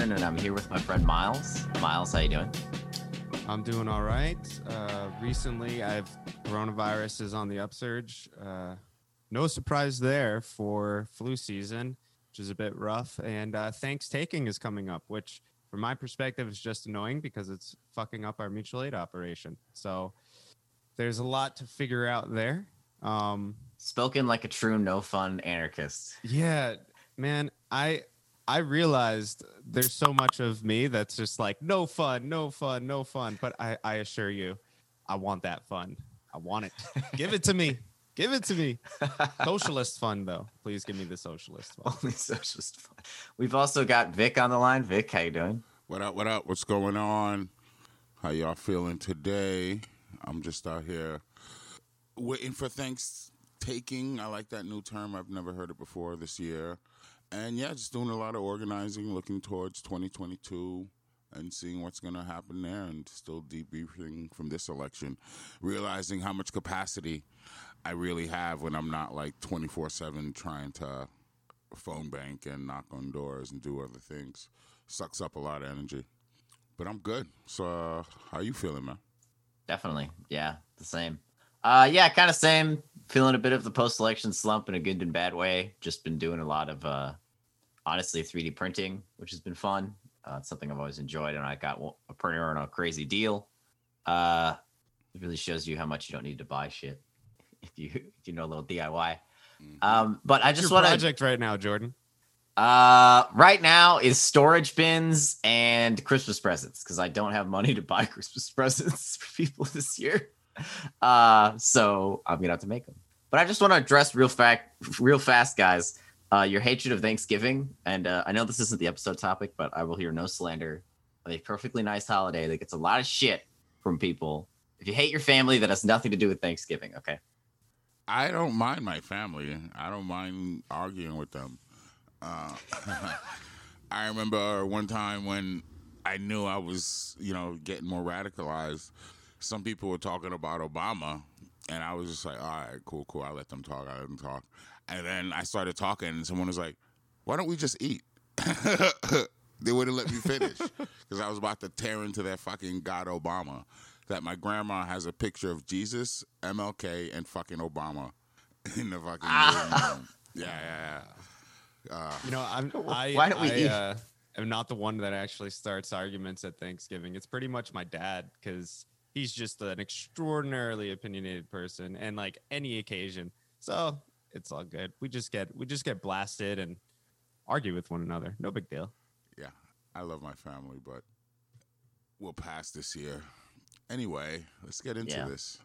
Jordan, and I'm here with my friend Miles. Miles, how you doing? I'm doing all right. Uh, recently, I've coronavirus is on the upsurge. Uh, no surprise there for flu season, which is a bit rough. And uh, thanks taking is coming up, which from my perspective is just annoying because it's fucking up our mutual aid operation. So there's a lot to figure out there. Um, Spoken like a true no fun anarchist. yeah, man, I I realized there's so much of me that's just like no fun, no fun, no fun. But I, I assure you, I want that fun. I want it. Give it to me. Give it to me. Socialist fun though. Please give me the socialist fun. Only socialist fun. We've also got Vic on the line. Vic, how you doing? What up? What up? What's going on? How y'all feeling today? I'm just out here waiting for thanks taking. I like that new term. I've never heard it before this year. And yeah, just doing a lot of organizing, looking towards 2022 and seeing what's going to happen there and still debriefing from this election, realizing how much capacity I really have when I'm not like 24/7 trying to phone bank and knock on doors and do other things. Sucks up a lot of energy. But I'm good. So, uh, how you feeling, man? Definitely. Yeah, the same. Uh, yeah, kind of same. Feeling a bit of the post-election slump in a good and bad way. Just been doing a lot of, uh, honestly, 3D printing, which has been fun. Uh, it's something I've always enjoyed, and I got a printer on a crazy deal. Uh, it really shows you how much you don't need to buy shit if you if you know a little DIY. Um, but I just want to project right now, Jordan. uh, right now is storage bins and Christmas presents because I don't have money to buy Christmas presents for people this year. Uh, so I'm gonna have to make them. But I just want to address real fact, real fast, guys. Uh, your hatred of Thanksgiving, and uh, I know this isn't the episode topic, but I will hear no slander a perfectly nice holiday that gets a lot of shit from people. If you hate your family, that has nothing to do with Thanksgiving. Okay. I don't mind my family. I don't mind arguing with them. Uh, I remember one time when I knew I was, you know, getting more radicalized. Some people were talking about Obama, and I was just like, "All right, cool, cool. I let them talk. I let them talk." And then I started talking, and someone was like, "Why don't we just eat?" they wouldn't let me finish because I was about to tear into that fucking God Obama. That my grandma has a picture of Jesus, MLK, and fucking Obama in the fucking room. Yeah, yeah, yeah. Uh, You know, I'm I, Why don't we I, eat? uh, am not the one that actually starts arguments at Thanksgiving. It's pretty much my dad because he's just an extraordinarily opinionated person and like any occasion. So it's all good. We just get we just get blasted and argue with one another. No big deal. yeah, I love my family, but we'll pass this year. Anyway, let's get into Yeah. this.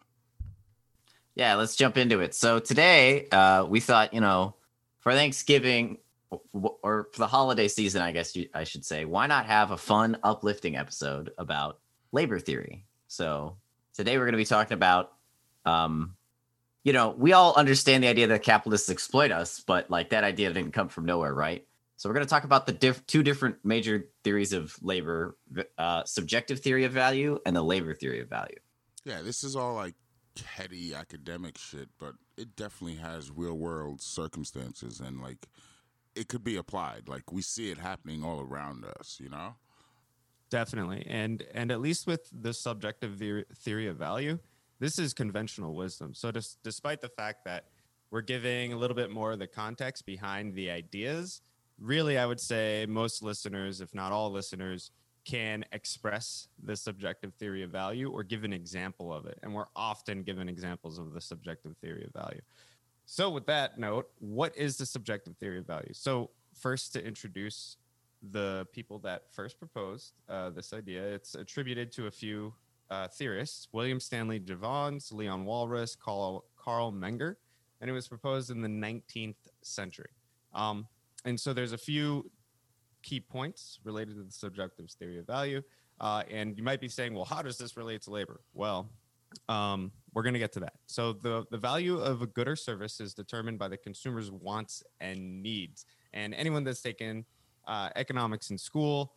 Yeah, let's jump into it. So today, uh, we thought, you know, for Thanksgiving or for the holiday season, I guess you, I should say, why not have a fun, uplifting episode about labor theory? So today we're going to be talking about, um, you know, we all understand the idea that capitalists exploit us, but like that idea didn't come from nowhere, right? So we're going to talk about the diff- two different major theories of labor: uh, subjective theory of value and the labor theory of value. Yeah, this is all like heady academic shit, but it definitely has real world circumstances and like it could be applied. Like we see it happening all around us, you know? Definitely. And and at least with the subjective theory, theory of value, this is conventional wisdom. So despite the fact that we're giving a little bit more of the context behind the ideas, really I would say most listeners, if not all listeners, can express the subjective theory of value or give an example of it. And we're often given examples of the subjective theory of value. So, with that note, what is the subjective theory of value? So, first, to introduce the people that first proposed uh, this idea, it's attributed to a few uh, theorists William Stanley Jevons, Leon Walras, Carl, Carl Menger, and it was proposed in the 19th century. Um, and so, there's a few key points related to the subjective theory of value. Uh, and you might be saying, well, how does this relate to labor? Well, um, we're going to get to that. So the, the value of a good or service is determined by the consumer's wants and needs. And anyone that's taken uh, economics in school,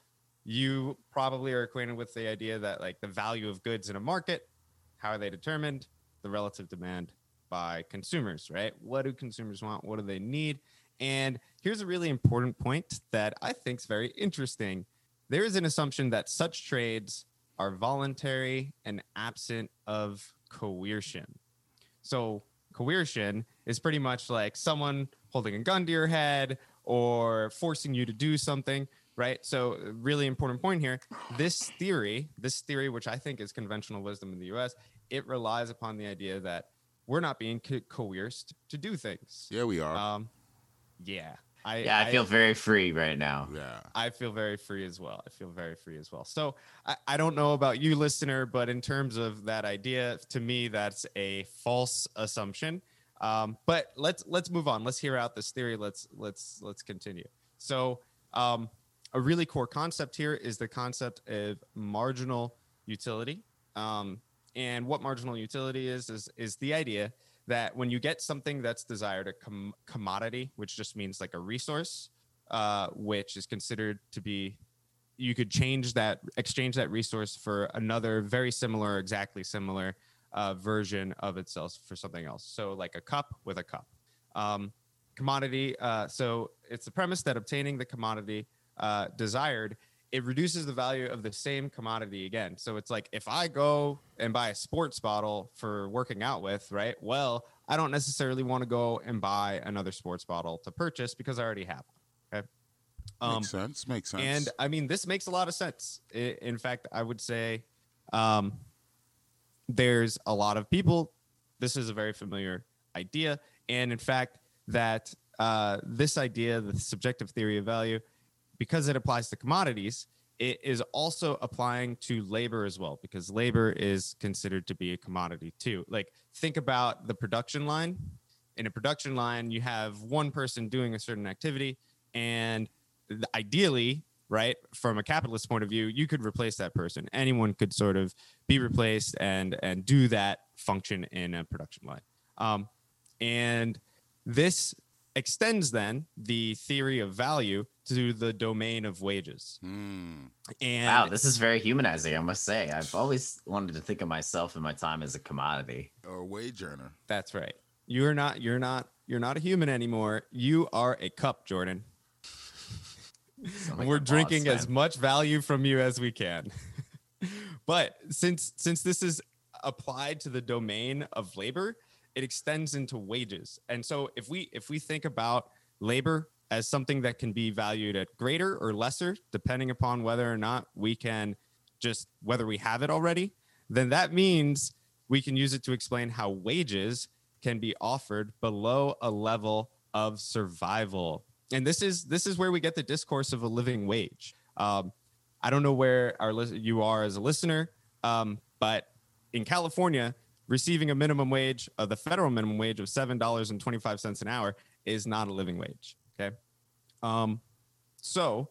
you probably are acquainted with the idea that like the value of goods in a market, how are they determined? The relative demand by consumers, right? What do consumers want? What do they need? And here's a really important point that I think is very interesting. There is an assumption that such trades are voluntary and absent of coercion. So, coercion is pretty much like someone holding a gun to your head or forcing you to do something, right? So, really important point here. This theory, this theory, which I think is conventional wisdom in the US, it relies upon the idea that we're not being co- coerced to do things. Yeah, we are. Um, yeah. I, Yeah, I feel very free right now. yeah. I feel very free as well. I feel very free as well. So I, I don't know about you, listener, but in terms of that idea, to me, that's a false assumption. Um, but let's let's move on. Let's hear out this theory. Let's let's let's continue. So um, a really core concept here is the concept of marginal utility. Um, and what marginal utility is is is the idea that when you get something that's desired, a com- commodity, which just means like a resource, uh, which is considered to be you could change that exchange that resource for another very similar exactly similar uh, version of itself for something else so like a cup with a cup um, commodity uh, so it's the premise that obtaining the commodity uh, desired it reduces the value of the same commodity again so it's like if i go and buy a sports bottle for working out with right well i don't necessarily want to go and buy another sports bottle to purchase because i already have one okay Um, makes sense. Makes sense. and I mean, this makes a lot of sense. In fact, I would say um, there's a lot of people. This is a very familiar idea. And in fact, that uh, this idea, the subjective theory of value, because it applies to commodities, it is also applying to labor as well, because labor is considered to be a commodity too. Like, think about the production line. In a production line, you have one person doing a certain activity, and ideally right from a capitalist point of view you could replace that person anyone could sort of be replaced and and do that function in a production line um, and this extends then the theory of value to the domain of wages Hmm. and Wow, this is very humanizing, I must say. I've always wanted to think of myself and my time as a commodity. or wage earner. that's right you're not you're not you're not a human anymore you are a cup jordan like we're my boss, drinking as much value from you as we can. but since since this is applied to the domain of labor, it extends into wages. And so if we if we think about labor as something that can be valued at greater or lesser depending upon whether or not we can just whether we have it already, then that means we can use it to explain how wages can be offered below a level of survival. And this is this is where we get the discourse of a living wage. Um, I don't know where our you are as a listener, um, but in California, receiving a minimum wage of the federal minimum wage of seven dollars and twenty five cents an hour is not a living wage. Okay, um, so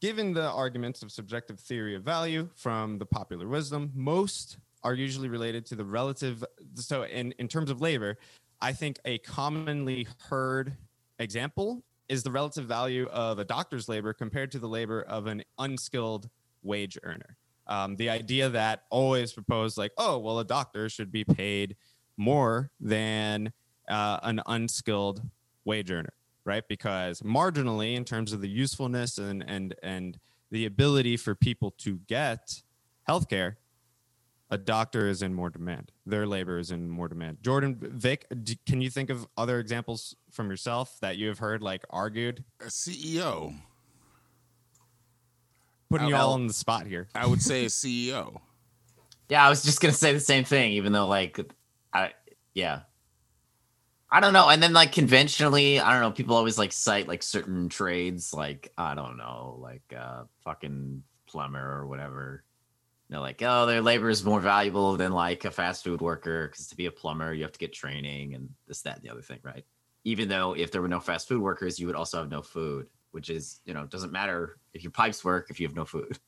given the arguments of subjective theory of value from the popular wisdom, most are usually related to the relative. So, in, in terms of labor, I think a commonly heard example is the relative value of a doctor's labor compared to the labor of an unskilled wage earner. Um, the idea that always proposed, like, oh, well, a doctor should be paid more than uh, an unskilled wage earner, right? Because marginally, in terms of the usefulness and and and the ability for people to get healthcare, a doctor is in more demand. Their labor is in more demand. Jordan, Vic, can you think of other examples from yourself that you have heard like argued? A CEO. Putting Oh, you all on the spot here. I would say a CEO. Yeah, I was just gonna say the same thing, even though like I yeah. I don't know. And then like conventionally, I don't know, people always like cite like certain trades, like I don't know, like uh fucking plumber or whatever. They're like, oh, their labor is more valuable than like a fast food worker because to be a plumber, you have to get training and this, that, and the other thing, right? Even though if there were no fast food workers, you would also have no food, which is, you know, doesn't matter if your pipes work if you have no food.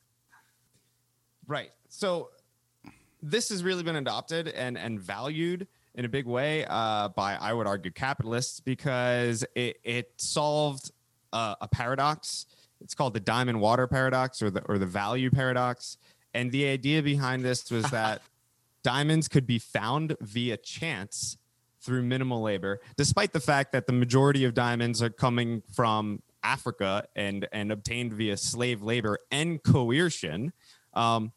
Right. So this has really been adopted and and valued in a big way uh, by I would argue capitalists because it it solved uh, a paradox. It's called the diamond water paradox or the or the value paradox. And the idea behind this was that diamonds could be found via chance through minimal labor, despite the fact that the majority of diamonds are coming from Africa and and obtained via slave labor and coercion. Um,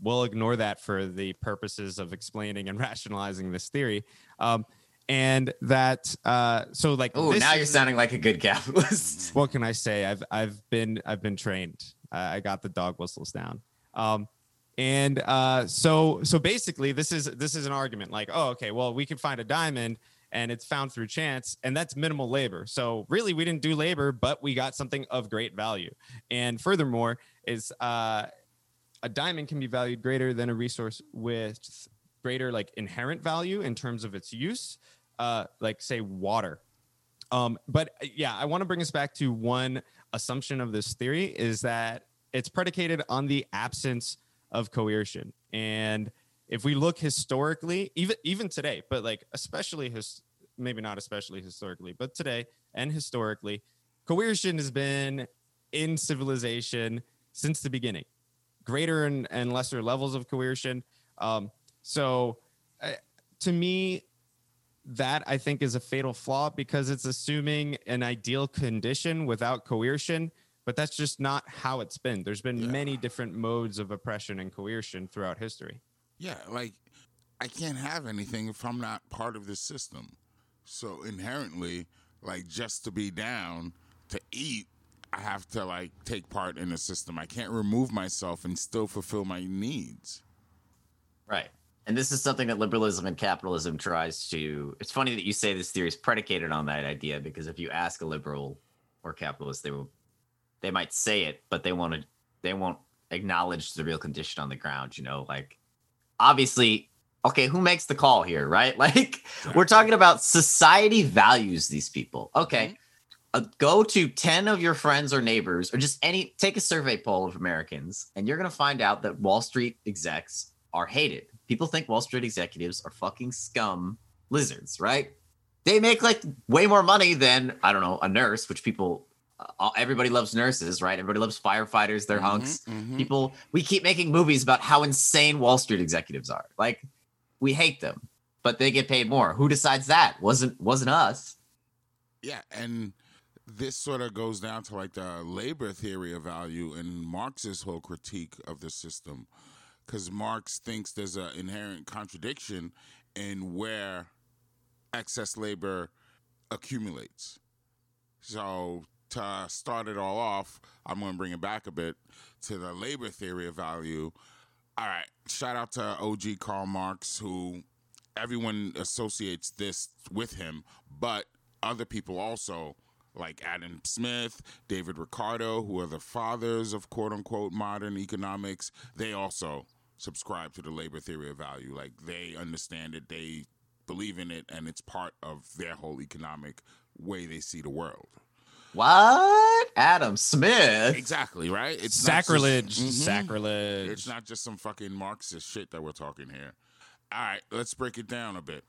we'll ignore that for the purposes of explaining and rationalizing this theory. Um, and that uh, so like oh now you're sounding like a good capitalist what can I say? I've I've been I've been trained. I I got the dog whistles down. Um, and uh, so so basically, this is this is an argument like, oh, okay, well, we can find a diamond and it's found through chance, and that's minimal labor. So really, we didn't do labor, but we got something of great value. And furthermore, is uh, a diamond can be valued greater than a resource with greater like inherent value in terms of its use, uh, like say water. Um, but uh, yeah, I want to bring us back to one assumption of this theory is that it's predicated on the absence of coercion. And if we look historically, even even today, but like especially his maybe not especially historically, but today and historically, coercion has been in civilization since the beginning. Greater and, and lesser levels of coercion. Um, so uh, to me, that I think is a fatal flaw because it's assuming an ideal condition without coercion, but that's just not how it's been. There's been Yeah. many different modes of oppression and coercion throughout history. Yeah, like I can't have anything if I'm not part of the system. So inherently, like just to be down to eat, I have to like take part in the system. I can't remove myself and still fulfill my needs. Right. And this is something that liberalism and capitalism tries to. It's funny that you say this theory is predicated on that idea because if you ask a liberal or capitalist, they will, they might say it, but they want to, They won't acknowledge the real condition on the ground. You know, like obviously, okay, who makes the call here, right? Like we're talking about society values these people. Okay. Uh, go to 10 of your friends or neighbors or just any take a survey poll of americans and you're going to find out that wall street execs are hated people think wall street executives are fucking scum lizards right they make like way more money than i don't know a nurse which people uh, everybody loves nurses right everybody loves firefighters they're hunks Mhm, mhm. people we keep making movies about how insane wall street executives are like we hate them but they get paid more who decides that wasn't wasn't us Yeah, and this sort of goes down to like the labor theory of value and Marx's whole critique of the system. Because Marx thinks there's an inherent contradiction in where excess labor accumulates. So, to start it all off, I'm going to bring it back a bit to the labor theory of value. All right, shout out to OG Karl Marx, who everyone associates this with him, but other people also, like Adam Smith, David Ricardo, who are the fathers of quote unquote modern economics, they also subscribe to the labor theory of value. Like they understand it, they believe in it, and it's part of their whole economic way they see the world. What adam smith Exactly, right? It's not just- Sacrilege. Mhm. Sacrilege. It's not just some fucking Marxist shit that we're talking here. All right, let's break it down a bit.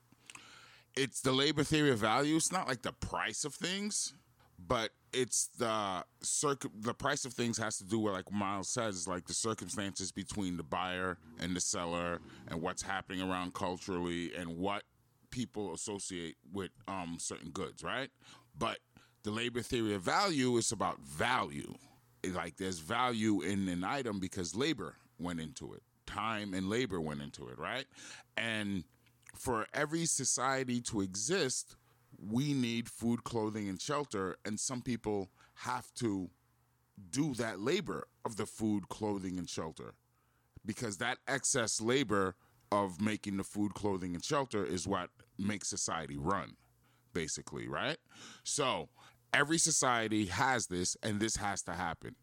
It's the labor theory of value. It's not like the price of things, but it's the circ- the price of things has to do with like Miles says, like the circumstances between the buyer and the seller and what's happening around culturally and what people associate with um certain goods, right? But the labor theory of value is about value. Like there's value in an item because labor went into it. Time and labor went into it right? And for every society to exist we need food clothing and shelter and some people have to do that labor of the food clothing and shelter because that excess labor of making the food clothing and shelter is what makes society run basically right so every society has this and this has to happen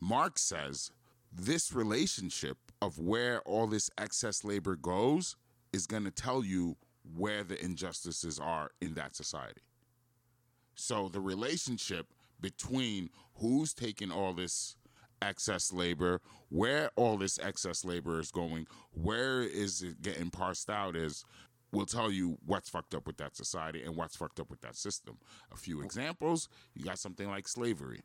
Marx says this relationship of where all this excess labor goes is going to tell you where the injustices are in that society. So the relationship between who's taking all this excess labor, where all this excess labor is going, where is it getting parsed out is will tell you what's fucked up with that society and what's fucked up with that system. A few examples, you got something like slavery.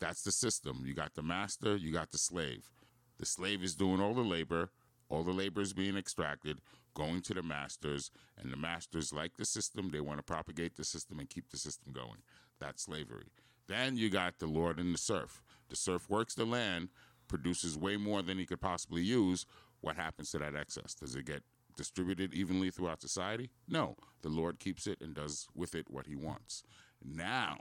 That's the system. You got the master, you got the slave. The slave is doing all the labor, all the labor is being extracted. going to the masters, and the masters like the system. They want to propagate the system and keep the system going. That's slavery. Then you got the lord and the serf. The serf works the land, produces way more than he could possibly use. What happens to that excess? Does it get distributed evenly throughout society? No. The Lord keeps it and does with it what he wants. Now,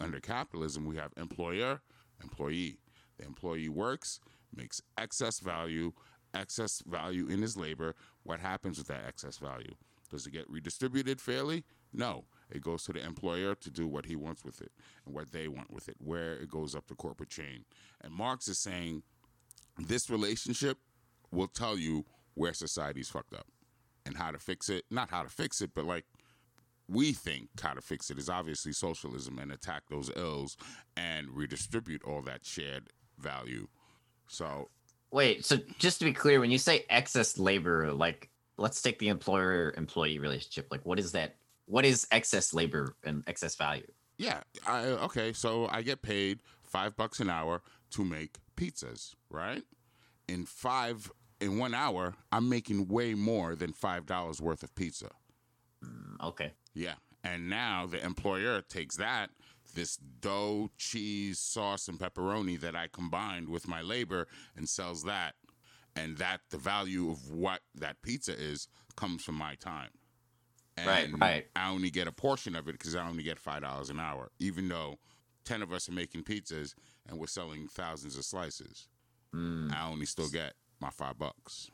under capitalism, we have employer, employee. The employee works, makes excess value, excess value in his labor. What happens with that excess value? Does it get redistributed fairly? No. It goes to the employer to do what he wants with it and what they want with it, where it goes up the corporate chain. And Marx is saying this relationship will tell you where society's fucked up and how to fix it. Not how to fix it, but like we think how to fix it is obviously socialism and attack those ills and redistribute all that shared value. So Wait, so just to be clear, when you say excess labor, like let's take the employer employee relationship. Like what is that? What is excess labor and excess value? yeah, I, okay. So I get paid five bucks an hour to make pizzas, right? In five in one hour, I'm making way more than five dollars worth of pizza. Mm, Okay. Yeah. And now the employer takes that, this dough, cheese, sauce, and pepperoni that I combined with my labor and sells that. And that the value of what that pizza is comes from my time. Right, right. I only get a portion of it because I only get $5 an hour, even though 10 of us are making pizzas and we're selling thousands of slices. Mm. I only still get my five bucks.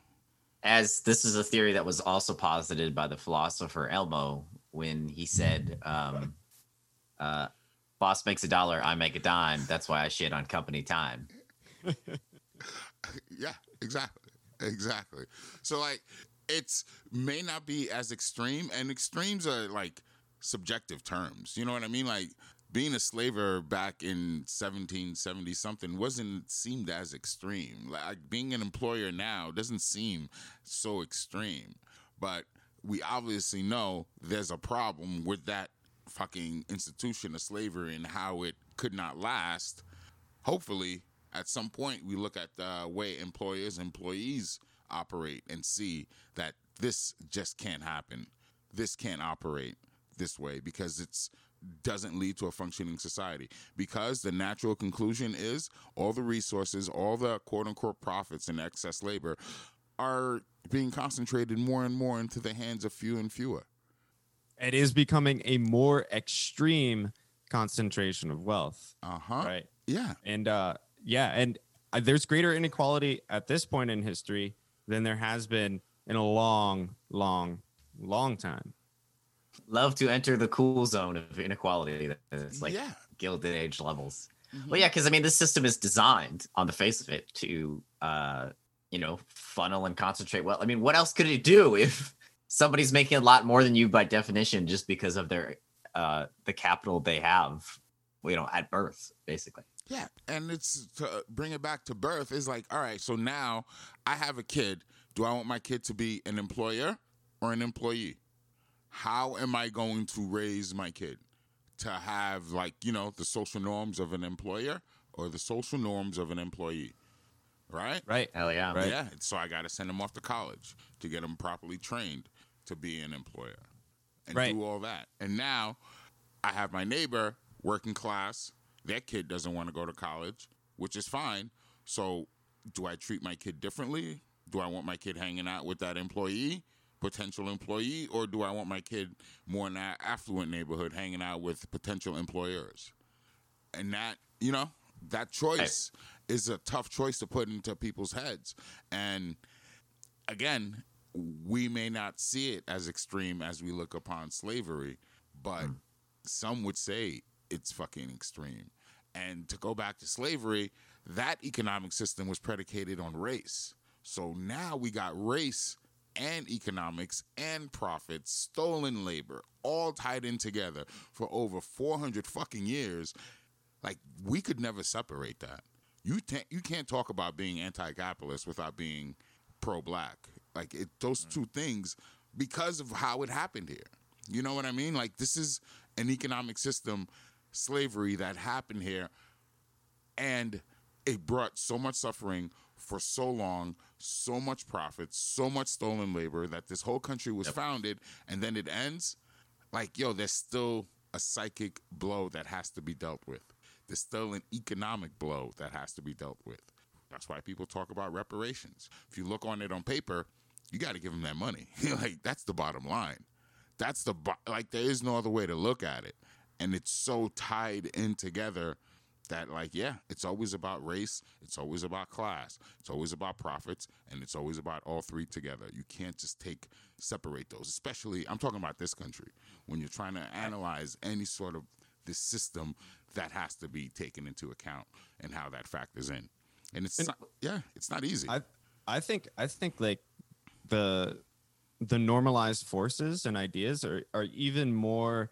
As this is a theory that was also posited by the philosopher Elmo when he said, um, uh, "Boss makes a dollar, I make a dime. That's why I shit on company time." Yeah, exactly. Exactly. So like it's may not be as extreme and extremes are like subjective terms. You know what I mean? Like being a slaver back in 1770 something wasn't seemed as extreme. Like being an employer now doesn't seem so extreme. But we obviously know there's a problem with that fucking institution of slavery and how it could not last hopefully at some point we look at the way employers employees operate and see that this just can't happen this can't operate this way because it's doesn't lead to a functioning society because the natural conclusion is all the resources all the quote unquote profits and excess labor are being concentrated more and more into the hands of few and fewer It is becoming a more extreme concentration of wealth, uh-huh right? yeah And uh, yeah, and uh, there's greater inequality at this point in history than there has been in a long, long, long time. Love to enter the cool zone of inequality. that It's like yeah Gilded Age levels. Well, yeah, because I mean, this system is designed on the face of it to, uh, you know, funnel and concentrate. Well, I mean, what else could it do if somebody's making a lot more than you by definition just because of their uh the capital they have, you know, at birth, basically. Yeah, and it's to bring it back to birth is like, all right, so now I have a kid. Do I want my kid to be an employer or an employee? How am I going to raise my kid to have like, you know, the social norms of an employer or the social norms of an employee? Right? Right. Hell yeah. Right. Yeah, so I got to send him off to college to get him properly trained to be an employer and Right. do all that. And now I have my neighbor, working class, their kid doesn't want to go to college, which is fine. So do I treat my kid differently? Do I want my kid hanging out with that employee, potential employee, or do I want my kid more in that affluent neighborhood hanging out with potential employers? And that, you know, that choice is a tough choice to put into people's heads. And again, we may not see it as extreme as we look upon slavery, but mm. some would say it's fucking extreme. And to go back to slavery, that economic system was predicated on race. So now we got race and economics and profits, stolen labor, all tied in together for over 400 fucking years. Like we could never separate that. You can't you can't talk about being anti-capitalist without being pro-black. Like it, those mm. two things because of how it happened here. You know what I mean? Like this is an economic system slavery that happened here and it brought so much suffering for so long so much profit, so much stolen labor that this whole country was Yep. founded, and then it ends. Like, yo, there's still a psychic blow that has to be dealt with. There's still an economic blow that has to be dealt with. That's why people talk about reparations. If you look on it on paper, you got to give them that money. like that's the bottom line. That's the bo- like there is no other way to look at it, and it's so tied in together that like yeah, it's always about race, it's always about class, it's always about profits, and it's always about all three together. You can't just take separate those. Especially I'm talking about this country when you're trying to analyze any sort of this system that has to be taken into account and how that factors in. And it's And- not, yeah, it's not easy. I I think I think like the the normalized forces and ideas are are even more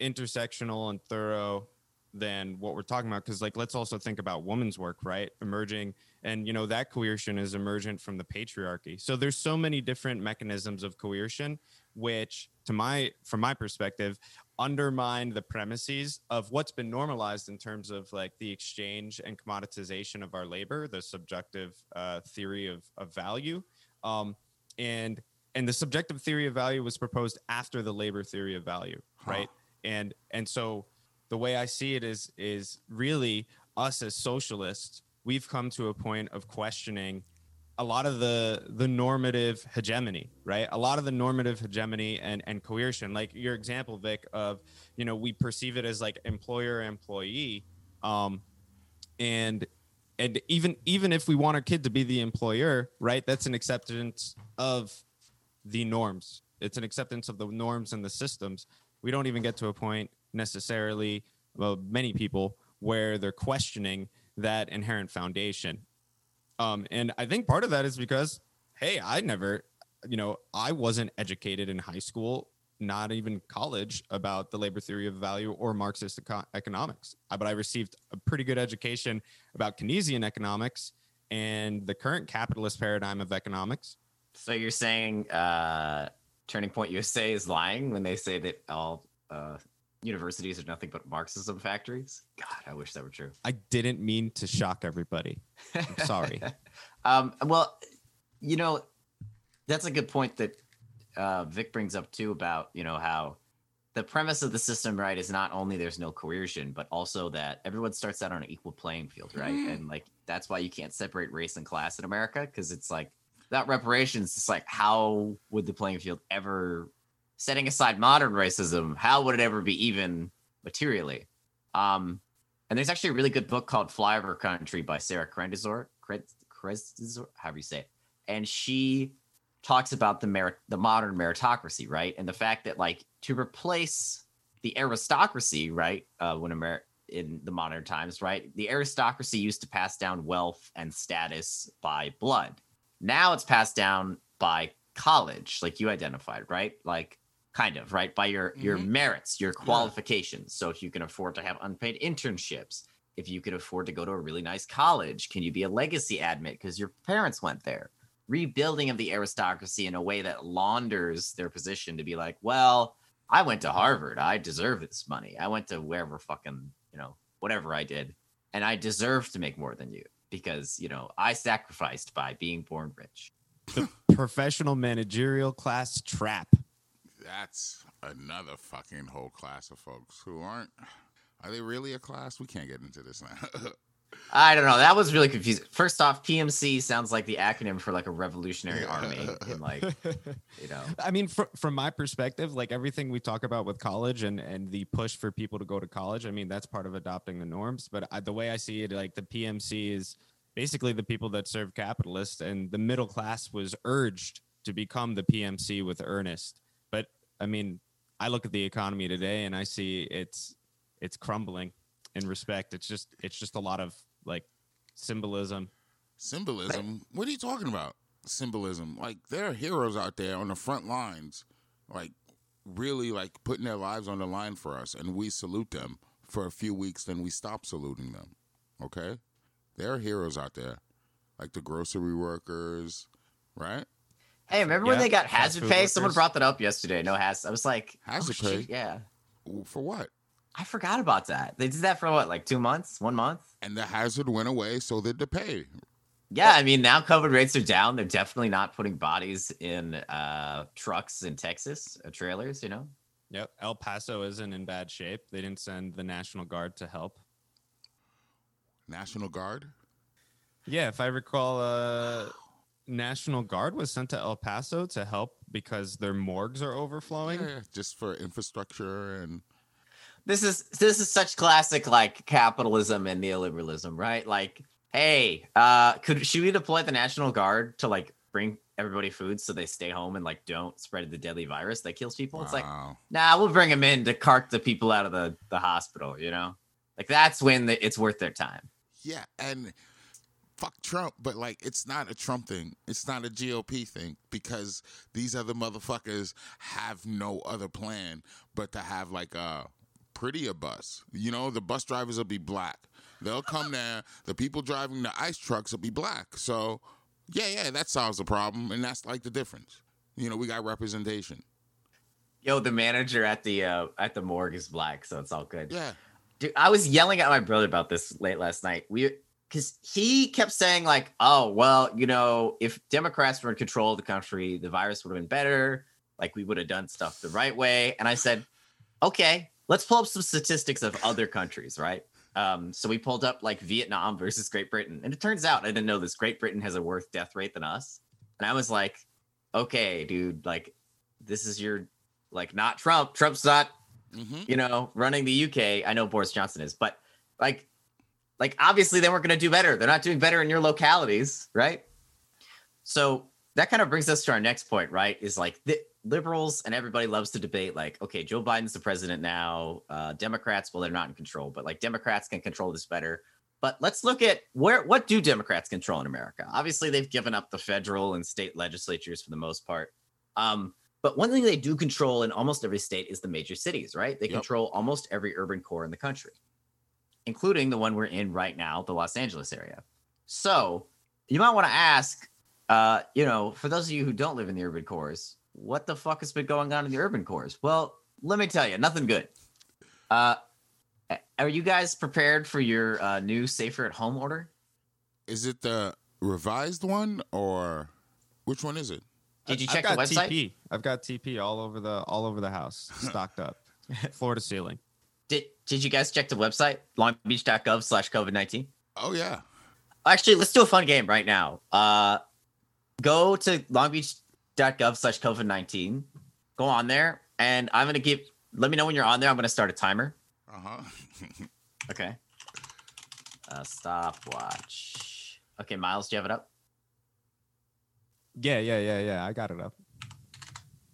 intersectional and thorough than what we're talking about because like let's also think about women's work right? Emerging and you know that coercion is emergent from the patriarchy. So there's so many different mechanisms of coercion which to my from my perspective undermine the premises of what's been normalized in terms of like the exchange and commoditization of our labor the subjective uh, theory of, of value. Um, and and the subjective theory of value was proposed after the labor theory of value Huh. right? And and so the way i see it is is really us as socialists we've come to a point of questioning a lot of the the normative hegemony right? A lot of the normative hegemony and and coercion. Like your example vic of you know we perceive it as like employer employee um and and even even if we want our kid to be the employer right that's an acceptance of the norms. It's an acceptance of the norms and the systems. We don't even get to a point necessarily well many people where they're questioning that inherent foundation um, and I think part of that is because, hey, I never, you know, I wasn't educated in high school, not even college, about the labor theory of value or Marxist eco- economics. Uh, But I received a pretty good education about Keynesian economics and the current capitalist paradigm of economics. So you're saying uh, Turning Point USA is lying when they say that all uh, universities are nothing but Marxism factories? God, I wish that were true. I didn't mean to shock everybody. I'm sorry. um, well, you know, that's a good point that uh, Vic brings up too about you know how the premise of the system, right, is not only there's no coercion, but also that everyone starts out on an equal playing field, right? And like that's why you can't separate race and class in America because it's like that reparations, it's like how would the playing field ever, setting aside modern racism, how would it ever be even materially? Um, and there's actually a really good book called Flyover Country by Sarah Krendizor, Krendizor, however you say it, and she talks about the merit, the modern meritocracy, right, and the fact that like to replace the aristocracy, right, uh, when in the modern times, right, the aristocracy used to pass down wealth and status by blood. Now it's passed down by college, like you identified, right, like kind of right by your your Mhm. merits your qualifications. So if you can afford to have unpaid internships if you can afford to go to a really nice college can you be a legacy admit? Because your parents went there. Rebuilding of the aristocracy in a way that launders their position to be like well i went to harvard. I deserve this money. I went to wherever fucking you know whatever i did and i deserve to make more than you because you know i sacrificed by being born rich. The Professional managerial class trap. That's another fucking whole class of folks who aren't. Are they really a class? We can't get into this now. I don't know. That was really confusing. First off, PMC sounds like the acronym for like a revolutionary army in like, you know. I mean, fr- from my perspective, like everything we talk about with college and and the push for people to go to college, I mean, that's part of adopting the norms. But I, the way I see it, like the PMC is basically the people that serve capitalists, and the middle class was urged to become the PMC with earnest. I mean, I look at the economy today, and I see it's it's crumbling in respect. It's just it's just a lot of like symbolism. Symbolism? What are you talking about? Symbolism. Like there are heroes out there on the front lines, like really like putting their lives on the line for us, and we salute them for a few weeks, then we stop saluting them. Okay? There are heroes out there, like the grocery workers, right? Hey, remember when they got fast hazard food pay? Someone brought that up yesterday. No hazard. I was like, Hazard oh, shit, pay? Yeah, For what? I forgot about that. They did that for what, like two months, one month? And the hazard went away, so did the pay. Yeah, I mean now COVID rates are down. They're definitely not putting bodies in uh, trucks in Texas, uh, trailers. You know. Yep. El Paso isn't in bad shape. They didn't send the National Guard to help. National Guard. Yeah, if I recall, uh, National Guard was sent to El Paso to help because their morgues are overflowing. Yeah, just for infrastructure and This is this is such classic like capitalism and neoliberalism, right? Like, hey, uh, could should we deploy the National Guard to like bring everybody food so they stay home and like don't spread the deadly virus that kills people? It's like, nah, we'll bring them in to cart the people out of the the hospital. You know, like that's when the, it's worth their time. Yeah, and fuck Trump, but like it's not a Trump thing. It's not a GOP thing because these other motherfuckers have no other plan but to have like a prettier bus. You know, the bus drivers will be black. They'll come there. The people driving the ice trucks will be black. So, yeah, yeah, that solves the problem, and that's like the difference. You know, we got representation. Yo, the manager at the uh, at the morgue is black, so it's all good. Yeah, Dude, I was yelling at my brother about this late last night. We because he kept saying like, "Oh, well, you know, if Democrats were in control of the country, the virus would have been better. Like we would have done stuff the right way." And I said, "Okay, let's pull up some statistics of other countries, right?" Um, so we pulled up like Vietnam versus Great Britain, and it turns out I didn't know this. Great Britain has a worse death rate than us, and I was like, "Okay, dude, like this is your like not Trump. Trump's not hmm you know, running the UK. I know Boris Johnson is, but like, like obviously they weren't going to do better. They're not doing better in your localities, right? So that kind of brings us to our next point, right? Is like the liberals and everybody loves to debate, like, okay, Joe Biden's the president now. Uh, Democrats, well, they're not in control, but like Democrats can control this better. But let's look at where what do Democrats control in America? Obviously, they've given up the federal and state legislatures for the most part. Um, but one thing they do control in almost every state is the major cities, right? They Yep. control almost every urban core in the country, including the one we're in right now, the Los Angeles area. So you might want to ask, uh, you know, for those of you who don't live in the urban cores, what the fuck has been going on in the urban cores? Well, let me tell you, nothing good. Uh, are you guys prepared for your uh, new safer at home order? is it the revised one or which one is it? Did you I've check the website? TP. I've got TP all over the all over the house, stocked up, floor to ceiling. Did Did you guys check the website longbeach.gov slash COVID nineteen? Oh yeah. Actually, let's do a fun game right now. Uh, go to longbeach.gov slash COVID 19. Go on there, and I'm going to give, let me know when you're on there. I'm going to start a timer. Uh huh. Okay. Uh, stopwatch. Okay, Miles, do you have it up? Yeah, yeah, yeah, yeah. I got it up.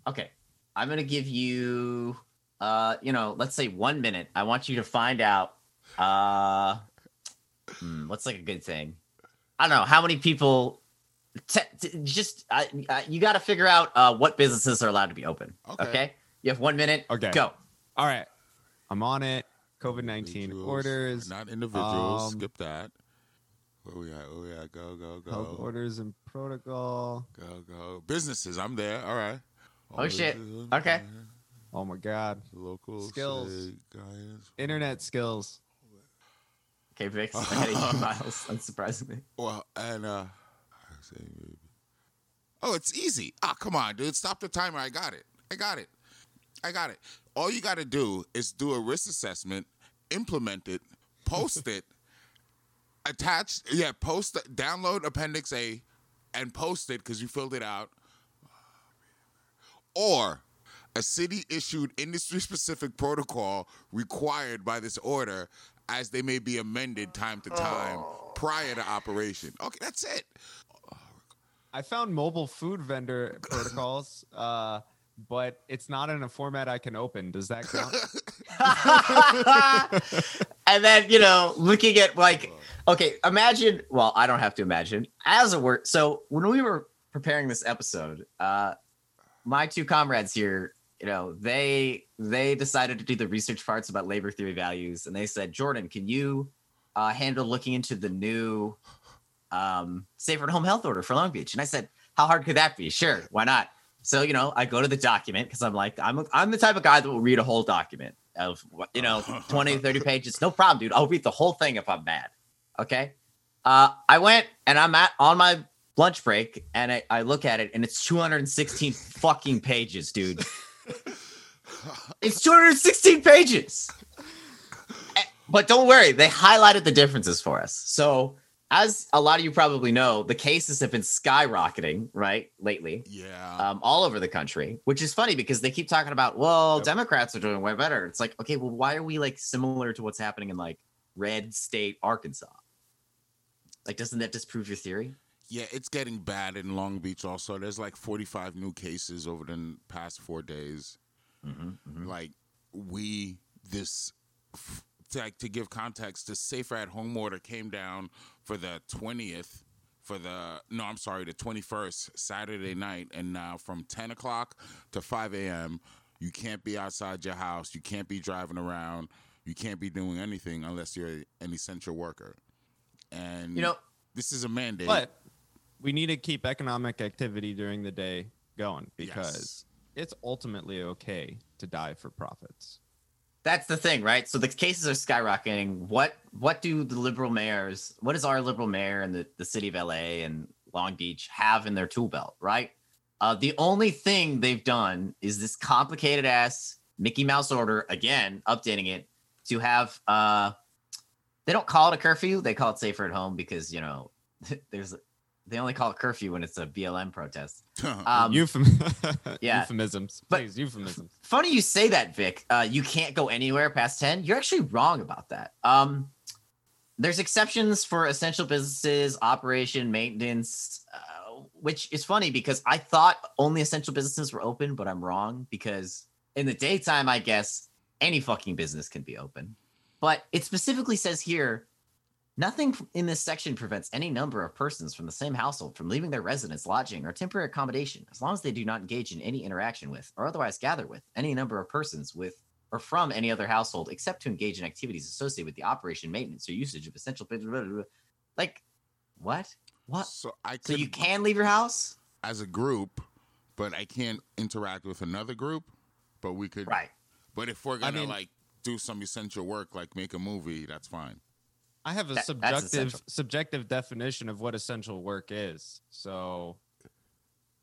Okay. I'm going to give you, uh, you know, let's say one minute. I want you to find out, uh, hmm, what's like a good thing? I don't know. How many people, t- t- just, uh, uh, you got to figure out uh, what businesses are allowed to be open. Okay. Okay. You have one minute. Okay. Go. All right, I'm on it. COVID nineteen orders, Not individuals. um, Skip that. Oh yeah, at? Where we at? Go, go, go. health orders and protocol. Go, go. Businesses. I'm there. All right. Oh, shit. businesses, Okay. Oh my God, Local Skills. say, guidance. internet skills. Okay, Vic's. ahead of you, Miles, unsurprisingly. Well, and uh, I say maybe. Oh, it's easy. Ah, come on, dude. Stop the timer. I got it. I got it. I got it. All you got to do is do a risk assessment, implement it, post it, attach. Yeah, post, download Appendix A, and post it because you filled it out. Or a city issued industry specific protocol required by this order as they may be amended time to time prior to operation. Okay, that's it. I found mobile food vendor protocols, uh, but it's not in a format I can open. Does that count? and then you know looking at like okay imagine well i don't have to imagine as a word so when we were preparing this episode uh my two comrades here you know they they decided to do the research parts about labor theory values and they said jordan can you uh handle looking into the new um safer at home health order for long beach? And i said how hard could that be? Sure why not? So you know i go to the document because i'm like i'm i'm the type of guy that will read a whole document of you know 20 30 pages no problem dude i'll read the whole thing if i'm mad okay? Uh, I went and I'm at on my lunch break and I, I look at it and it's 216 fucking pages, dude. It's 216 pages. But don't worry, they highlighted the differences for us. So, as a lot of you probably know, the cases have been skyrocketing, right, lately, Yeah. um, all over the country, which is funny because they keep talking about, well, Yep. Democrats are doing way better. It's like, okay, well, why are we like similar to what's happening in like red state Arkansas? Like, doesn't that disprove your theory? Yeah, it's getting bad in Long Beach. Also, there's like 45 new cases over the past four days. Mm-hmm, Like we this to, like, to give context, the safer at home order came down for the 20th. For the no, I'm sorry, the 21st Saturday night, and now from 10 o'clock to 5 a.m. You can't be outside your house. You can't be driving around. You can't be doing anything unless you're an essential worker. And You know, this is a mandate. But we need to keep economic activity during the day going because it's ultimately okay to die for profits. that's the thing, right? So the cases are skyrocketing. What what do the liberal mayors, what does our liberal mayor and the, the city of LA and Long Beach have in their tool belt, right? Uh, the only thing they've done is this complicated ass Mickey Mouse order again, updating it to have uh they don't call it a curfew, they call it safer at home because you know there's they only call it curfew when it's a BLM protest. Um, Euphem- yeah. euphemisms. But- Please, euphemisms. funny you say that, Vic. Uh, you can't go anywhere past 10. You're actually wrong about that. Um, there's exceptions for essential businesses, operation, maintenance, uh, which is funny because I thought only essential businesses were open, but I'm wrong because in the daytime, I guess any fucking business can be open. But it specifically says here Nothing in this section prevents any number of persons from the same household from leaving their residence, lodging, or temporary accommodation, as long as they do not engage in any interaction with or otherwise gather with any number of persons with or from any other household, except to engage in activities associated with the operation, maintenance, or usage of essential. blah, blah, blah. Like, what? What? So I So you can leave your house, as a group, but I can't interact with another group. But we could, right? But if we're gonna like do some essential work, like make a movie, that's fine. I have a That- subjective subjective definition of what essential work is. So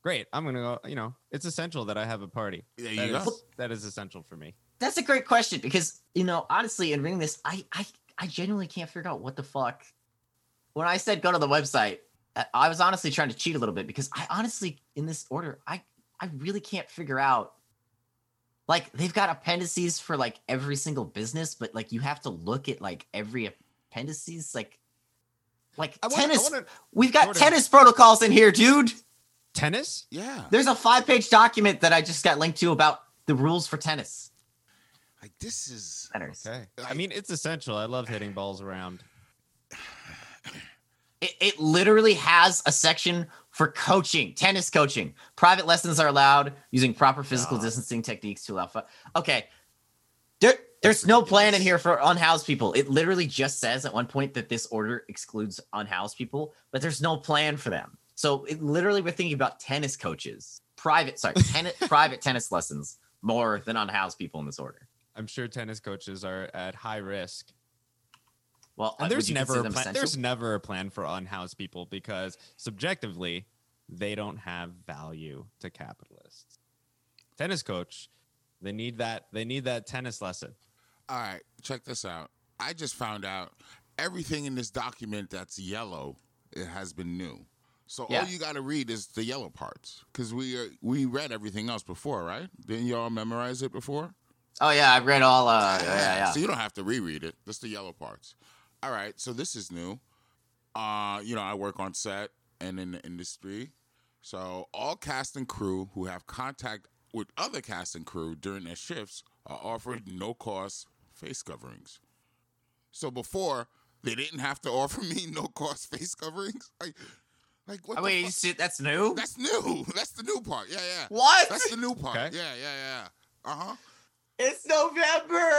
great. I'm gonna go, you know, it's essential that I have a party. There you That go. is- that is essential for me. That's a great question because you know, honestly, in reading this, I I I genuinely can't figure out what the fuck. When I said go to the website, I- I was honestly trying to cheat a little bit because I honestly, in this order, I I really can't figure out. Like they've got appendices for like every single business, but like you have to look at like every appendices, like like wanna- tennis. wanna- We've got Jordan. tennis protocols in here, dude. Tennis? Yeah, There's a five page document that I just got linked to about the rules for tennis like this is centers. Okay. I Like- mean, it's essential. I love hitting balls around. it, it literally has a section for coaching, tennis coaching. Private lessons are allowed using proper physical God. distancing techniques to allow. Fu- okay, there, there's no plan in here for unhoused people. It literally just says at one point that this order excludes unhoused people, but there's no plan for them. So it literally we're thinking about tennis coaches, private, sorry, tennis, private tennis lessons more than unhoused people in this order. I'm sure tennis coaches are at high risk. Well, uh, And there's never a plan, essential? there's never a plan for unhoused people because subjectively they don't have value to capitalists. Tennis coach, they need that they need that tennis lesson. All right, check this out. I just found out everything in this document that's yellow it has been new. So Yeah. all you got to read is the yellow parts because we are, we read everything else before, right? Didn't y'all memorize it before? Oh yeah, I've read all. Uh, yeah, yeah. So you don't have to reread it. Just the yellow parts. All right. So this is new. Uh, you know, I work on set and in the industry. So all cast and crew who have contact with other cast and crew during their shifts are offered no cost face coverings. So before they didn't have to offer me no cost face coverings. Like, like what? The wait, fuck? that's new. That's new. That's the new part. Yeah, yeah. what? That's the new part. Okay. Yeah, yeah, yeah. Uh huh. It's November.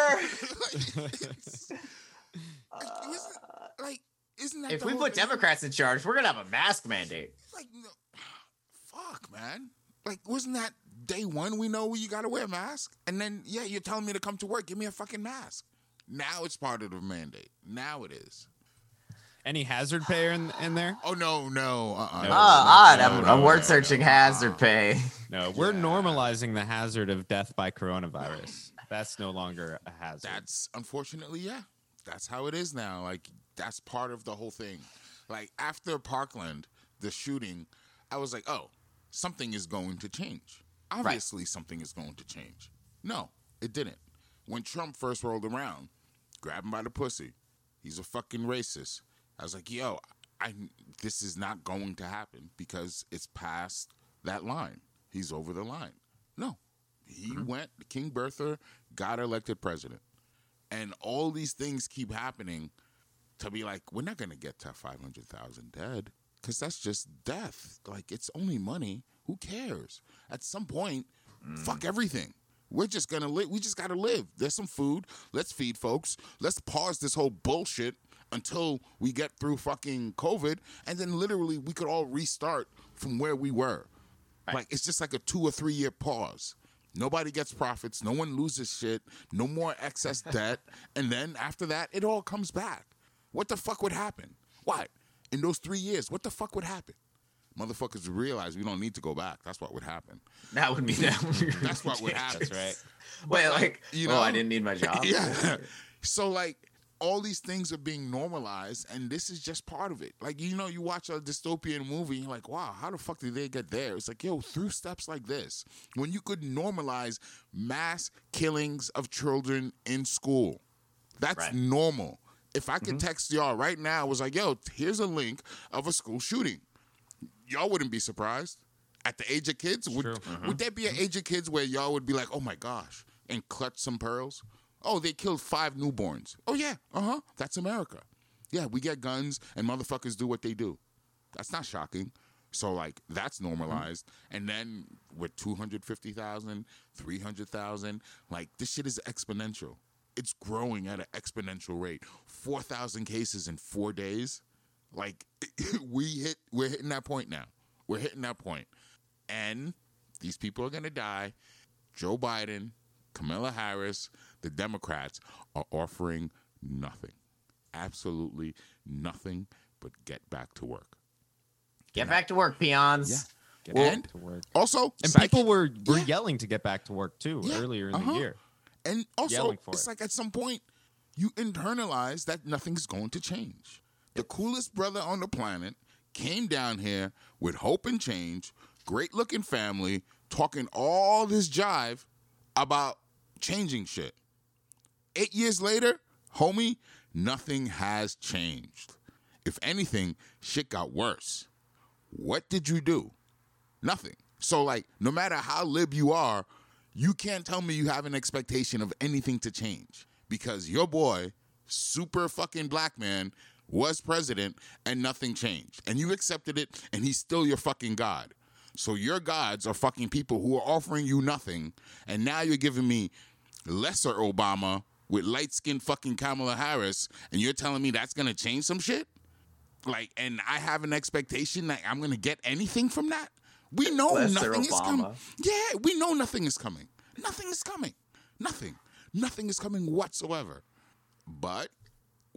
like, isn't that if the we put thing? Democrats in charge, we're gonna have a mask mandate. like no, fuck man like wasn't that day one we know you gotta wear a mask and then yeah you're telling me to come to work give me a fucking mask now it's part of the mandate now it is Any hazard pay in, in there? Oh no, no. Uh-uh. No, Ah, odd. not- I'm, no, I'm no, word searching no. hazard pay. No, we're Yeah. normalizing the hazard of death by coronavirus. That's no longer a hazard. That's unfortunately, yeah. That's how it is now. Like that's part of the whole thing. Like after Parkland, the shooting, I was like, oh, something is going to change. Obviously, something is going to change. No, it didn't. When Trump first rolled around, grab him by the pussy. He's a fucking racist. I was like, yo, I this is not going to happen because it's past that line. He's over the line. No, he mm-hmm. went. King Bertha got elected president, and all these things keep happening to be like, we're not going to get to five hundred thousand dead because that's just death. Like it's only money. Who cares? At some point, fuck everything. We're just gonna live. We just gotta live. There's some food. Let's feed folks. Let's pause this whole bullshit until we get through fucking COVID, and then literally we could all restart from where we were. Like it's just like a two or three year pause. Nobody gets profits. No one loses shit. No more excess debt. And then after that, it all comes back. What the fuck would happen? What? In those three years, what the fuck would happen? Motherfuckers realize we don't need to go back. That's what would happen. That would be that. Would be That's what would happen. That's right. Wait, like, you oh, I didn't need my job. yeah. So like all these things are being normalized and this is just part of it. Like you know, you watch a dystopian movie, you're like, wow, how the fuck did they get there? It's like, yo, through steps like this. When you could normalize mass killings of children in school. That's Right. normal. If I could mm-hmm. text y'all right now, I was like, yo, here's a link of a school shooting. Y'all wouldn't be surprised. At the age of kids, would, True. Mm-hmm. would there be an mm-hmm. age of kids where y'all would be like, oh my gosh, and clutch some pearls? Oh, they killed five newborns. Oh yeah, uh huh. That's America. Yeah, we get guns and motherfuckers do what they do. That's not shocking. So like that's normalized. Mm-hmm. And then with 250,000, 300,000, like this shit is exponential. It's growing at an exponential rate. 4,000 cases in 4 days. Like we hit we're hitting that point now. We're hitting that. And these people are going to die. Joe Biden, Kamala Harris, the Democrats are offering nothing. Absolutely nothing but get back to work. Get back to work, peons. Yeah. Get Well, back to work. Also, And psychic- people were, were Yeah. yelling to get back to work too Yeah, earlier in uh-huh. the year. And also, it's it. like at some point, you internalize that nothing's going to change. The coolest brother on the planet came down here with hope and change, great looking family, talking all this jive about changing shit. Eight years later, homie, nothing has changed. If anything, shit got worse. What did you do? Nothing. So, like, no matter how lib you are, you can't tell me you have an expectation of anything to change because your boy, super fucking black man, was president and nothing changed. And you accepted it, and he's still your fucking God. So, your gods are fucking people who are offering you nothing, and now you're giving me lesser Obama with light skinned fucking Kamala Harris, and you're telling me that's gonna change some shit? Like, and I have an expectation that I'm gonna get anything from that? We know Lesser nothing is coming. Yeah, we know nothing is coming. Nothing is coming. Nothing. Nothing is coming whatsoever. But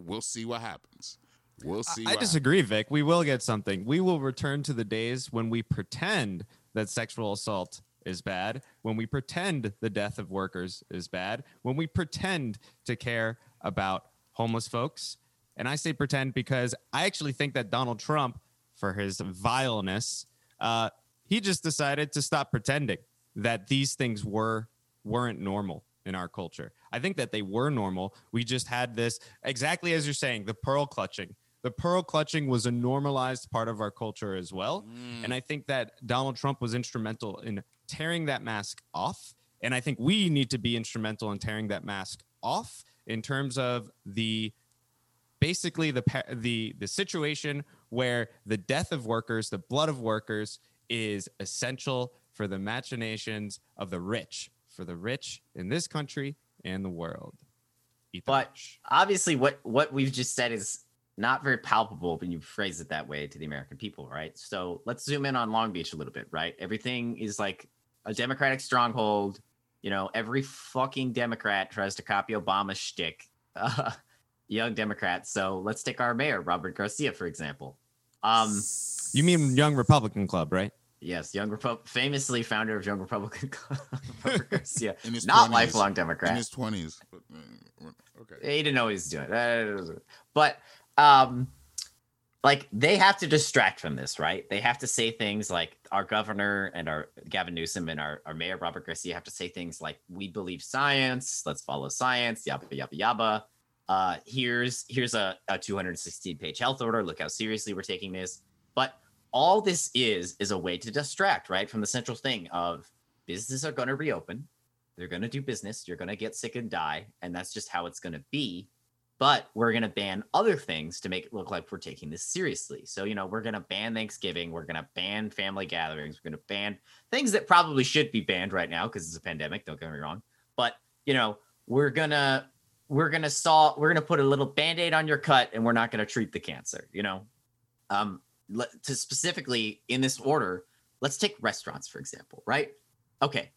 we'll see what happens. We'll see. I what disagree, Vic. We will get something. We will return to the days when we pretend that sexual assault is bad, when we pretend the death of workers is bad, when we pretend to care about homeless folks. And I say pretend because I actually think that Donald Trump, for his vileness, uh, he just decided to stop pretending that these things were weren't normal in our culture. I think that they were normal. We just had this exactly as you're saying, the pearl clutching. The pearl clutching was a normalized part of our culture as well. Mm. And I think that Donald Trump was instrumental in tearing that mask off. And I think we need to be instrumental in tearing that mask off in terms of the basically the the the situation where the death of workers, the blood of workers is essential for the machinations of the rich, for the rich in this country and the world. Eat the But rich. obviously, what what we've just said is not very palpable when you phrase it that way to the American people, right? So let's zoom in on Long Beach a little bit, right? Everything is like a Democratic stronghold. You know, every fucking Democrat tries to copy Obama's shtick. Uh, young Democrats. So let's take our mayor, Robert Garcia, for example. Um, You mean Young Republican Club, right? Yes, young Repu- famously founder of Young Republican Club, Robert Garcia, In his not 20s. lifelong Democrat in his twenties. Okay. he didn't know what he was doing. Uh, But um like they have to distract from this, right? They have to say things like our governor and our Gavin Newsom and our, our mayor Robert Garcia have to say things like we believe science, let's follow science, yabba yabba yabba. Uh here's here's a, a 216 page health order. Look how seriously we're taking this. But all this is is a way to distract, right, from the central thing of businesses are going to reopen they're going to do business you're going to get sick and die and that's just how it's going to be. But we're going to ban other things to make it look like we're taking this seriously. So you know we're going to ban thanksgiving we're going to ban family gatherings we're going to ban things that probably should be banned right now because it's a pandemic don't get me wrong. But you know we're going to we're going to solve we're going to put a little band-aid on your cut and we're not going to treat the cancer you know? Um to specifically in this order let's take restaurants for example right okay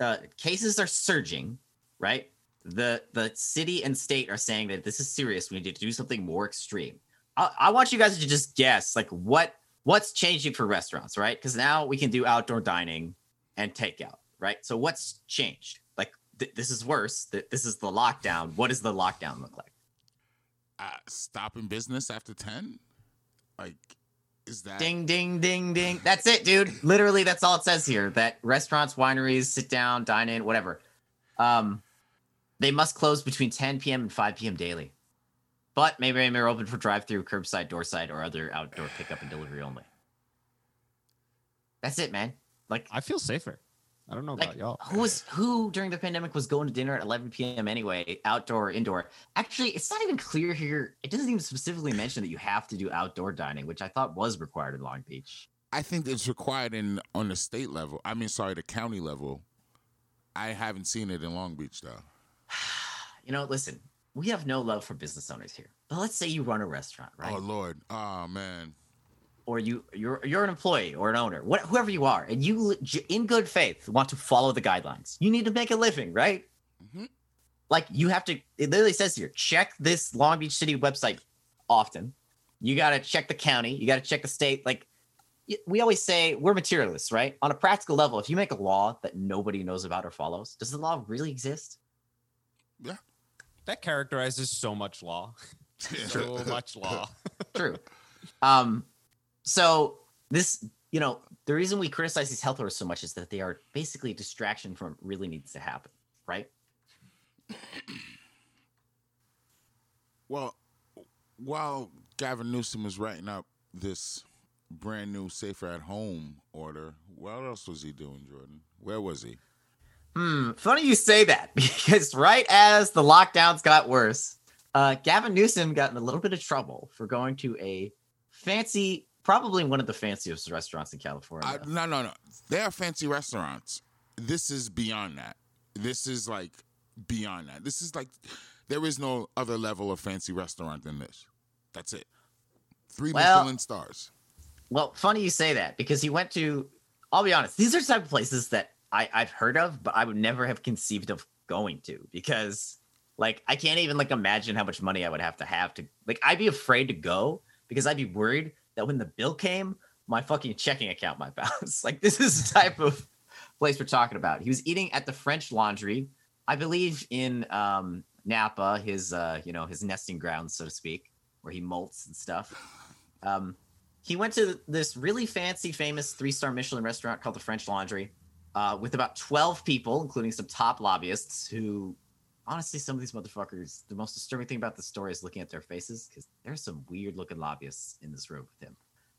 uh, cases are surging, right? The the city and state are saying that this is serious. We need to do something more extreme. I, I want you guys to just guess, like what what's changing for restaurants, right? Because now we can do outdoor dining and takeout, right? So what's changed? Like th- this is worse. Th- this is the lockdown. What does the lockdown look like? Uh, stopping business after ten. Like, is that Ding, ding, ding, ding. That's it, dude. Literally, that's all it says here. That restaurants, wineries, sit down, dine in, whatever. Um, they must close between 10 p.m. and 5 p.m. daily. But maybe they're open for drive-through, curbside, doorside, or other outdoor pickup and delivery only. That's it, man. Like, I feel safer. I don't know about y'all. who was who during the pandemic was going to dinner at 11 p.m. anyway, outdoor, or indoor. Actually, it's not even clear here. It doesn't even specifically mention that you have to do outdoor dining, which I thought was required in Long Beach. I think it's required in on the state level. I mean, sorry, the county level. I haven't seen it in Long Beach though. you know, listen, we have no love for business owners here. But let's say you run a restaurant, right? Oh Lord, oh man, Or you you're you're an employee or an owner, what, whoever you are, and you in good faith want to follow the guidelines. You need to make a living, right? Mhm. Like you have to. It literally says here, check this Long Beach City website often. You got to check the county. You got to check the state. Like we always say, we're materialists, right? On a practical level, if you make a law that nobody knows about or follows, does the law really exist? Yeah, that characterizes so much law. so much law. True. Um, so this, you know, the reason we criticize these health orders so much is that they are basically a distraction from what really needs to happen, right? Well, while Gavin Newsom was writing up this brand new safer at home order, what else was he doing, Jordan? Where was he? Hmm. Funny you say that because right as the lockdowns got worse, uh, Gavin Newsom got in a little bit of trouble for going to a fancy, probably one of the fanciest restaurants in California. Uh, no, no, no. They are fancy restaurants. This is beyond that. This is like beyond that. This is like there is no other level of fancy restaurant than this. That's it. Three Well- Michelin stars. Well, funny you say that because he went to. I'll be honest; these are the type of places that I, I've heard of, but I would never have conceived of going to because, like, I can't even like imagine how much money I would have to have to. Like, I'd be afraid to go because I'd be worried that when the bill came, my fucking checking account might bounce. like, this is the type of place we're talking about. He was eating at the French Laundry, I believe, in um, Napa, his uh, you know his nesting grounds, so to speak, where he molts and stuff. Um, he went to this really fancy, famous three star Michelin restaurant called the French Laundry uh, with about 12 people, including some top lobbyists who, honestly, some of these motherfuckers, the most disturbing thing about the story is looking at their faces because there's some weird looking lobbyists in this room with him.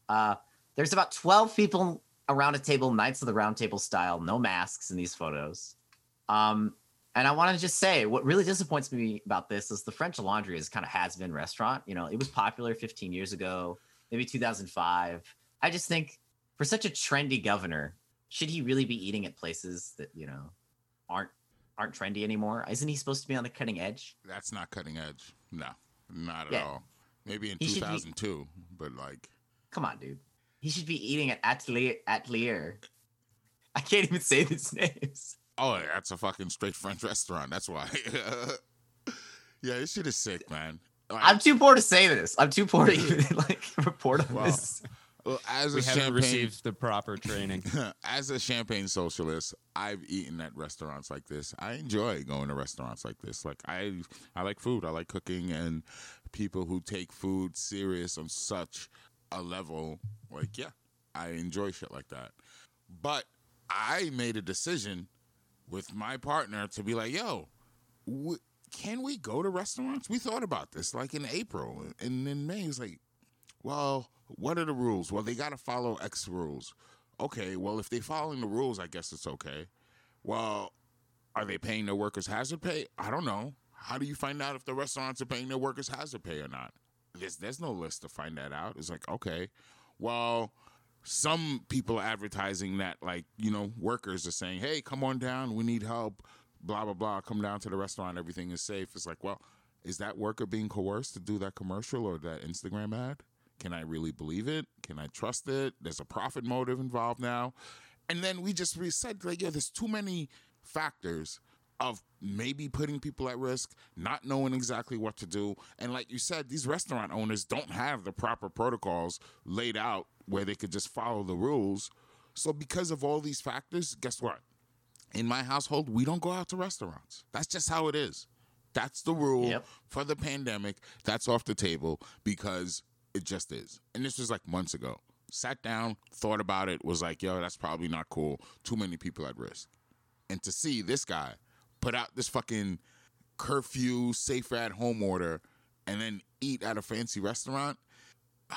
Uh, there's about 12 people around a table, Knights of the Round Table style, no masks in these photos. Um, and I want to just say, what really disappoints me about this is the French Laundry is kind of has been restaurant. You know, it was popular 15 years ago maybe 2005. I just think for such a trendy governor, should he really be eating at places that you know aren't aren't trendy anymore? Isn't he supposed to be on the cutting edge? That's not cutting edge. No, not at Yeah. all. Maybe in He should be- 2002, but like Come on, dude. He should be eating at Atelier. Atelier. I can't even say these names. Oh, that's a fucking straight French restaurant. That's why. Yeah, this shit is sick, man. Like, I'm too poor to say this. I'm too poor to even like report on Well, this. Well, as We a haven't champagne, received the proper training. as a champagne socialist, I've eaten at restaurants like this. I enjoy going to restaurants like this. Like I, I like food. I like cooking, and people who take food serious on such a level, like yeah, I enjoy shit like that. But I made a decision with my partner to be like, yo, w- can we go to restaurants? We thought about this like in April, and in May, it was like, well, what are the rules? Well, they got to follow X rules. Okay, well, if they're following the rules, I guess it's okay. Well, are they paying their workers hazard pay? I don't know. How do you find out if the restaurants are paying their workers hazard pay or not? There's, there's no list to find that out. It's like, okay, well, some people are advertising that, like, you know, workers are saying, hey, come on down. We need help. Blah, blah, blah. Come down to the restaurant. Everything is safe. It's like, well, is that worker being coerced to do that commercial or that Instagram ad? Can I really believe it? Can I trust it? There's a profit motive involved now. And then we just said, like, yo, there's too many factors of maybe putting people at risk, not knowing exactly what to do. And like you said, these restaurant owners don't have the proper protocols laid out where they could just follow the rules. So because of all these factors, guess what? In my household, we don't go out to restaurants. That's just how it is. That's the rule Yep. for the pandemic. That's off the table because it just is. And this was like months ago. Sat down, thought about it, was like, yo, that's probably not cool. Too many people at risk. And to see this guy put out this fucking curfew, safer at home order, and then eat at a fancy restaurant,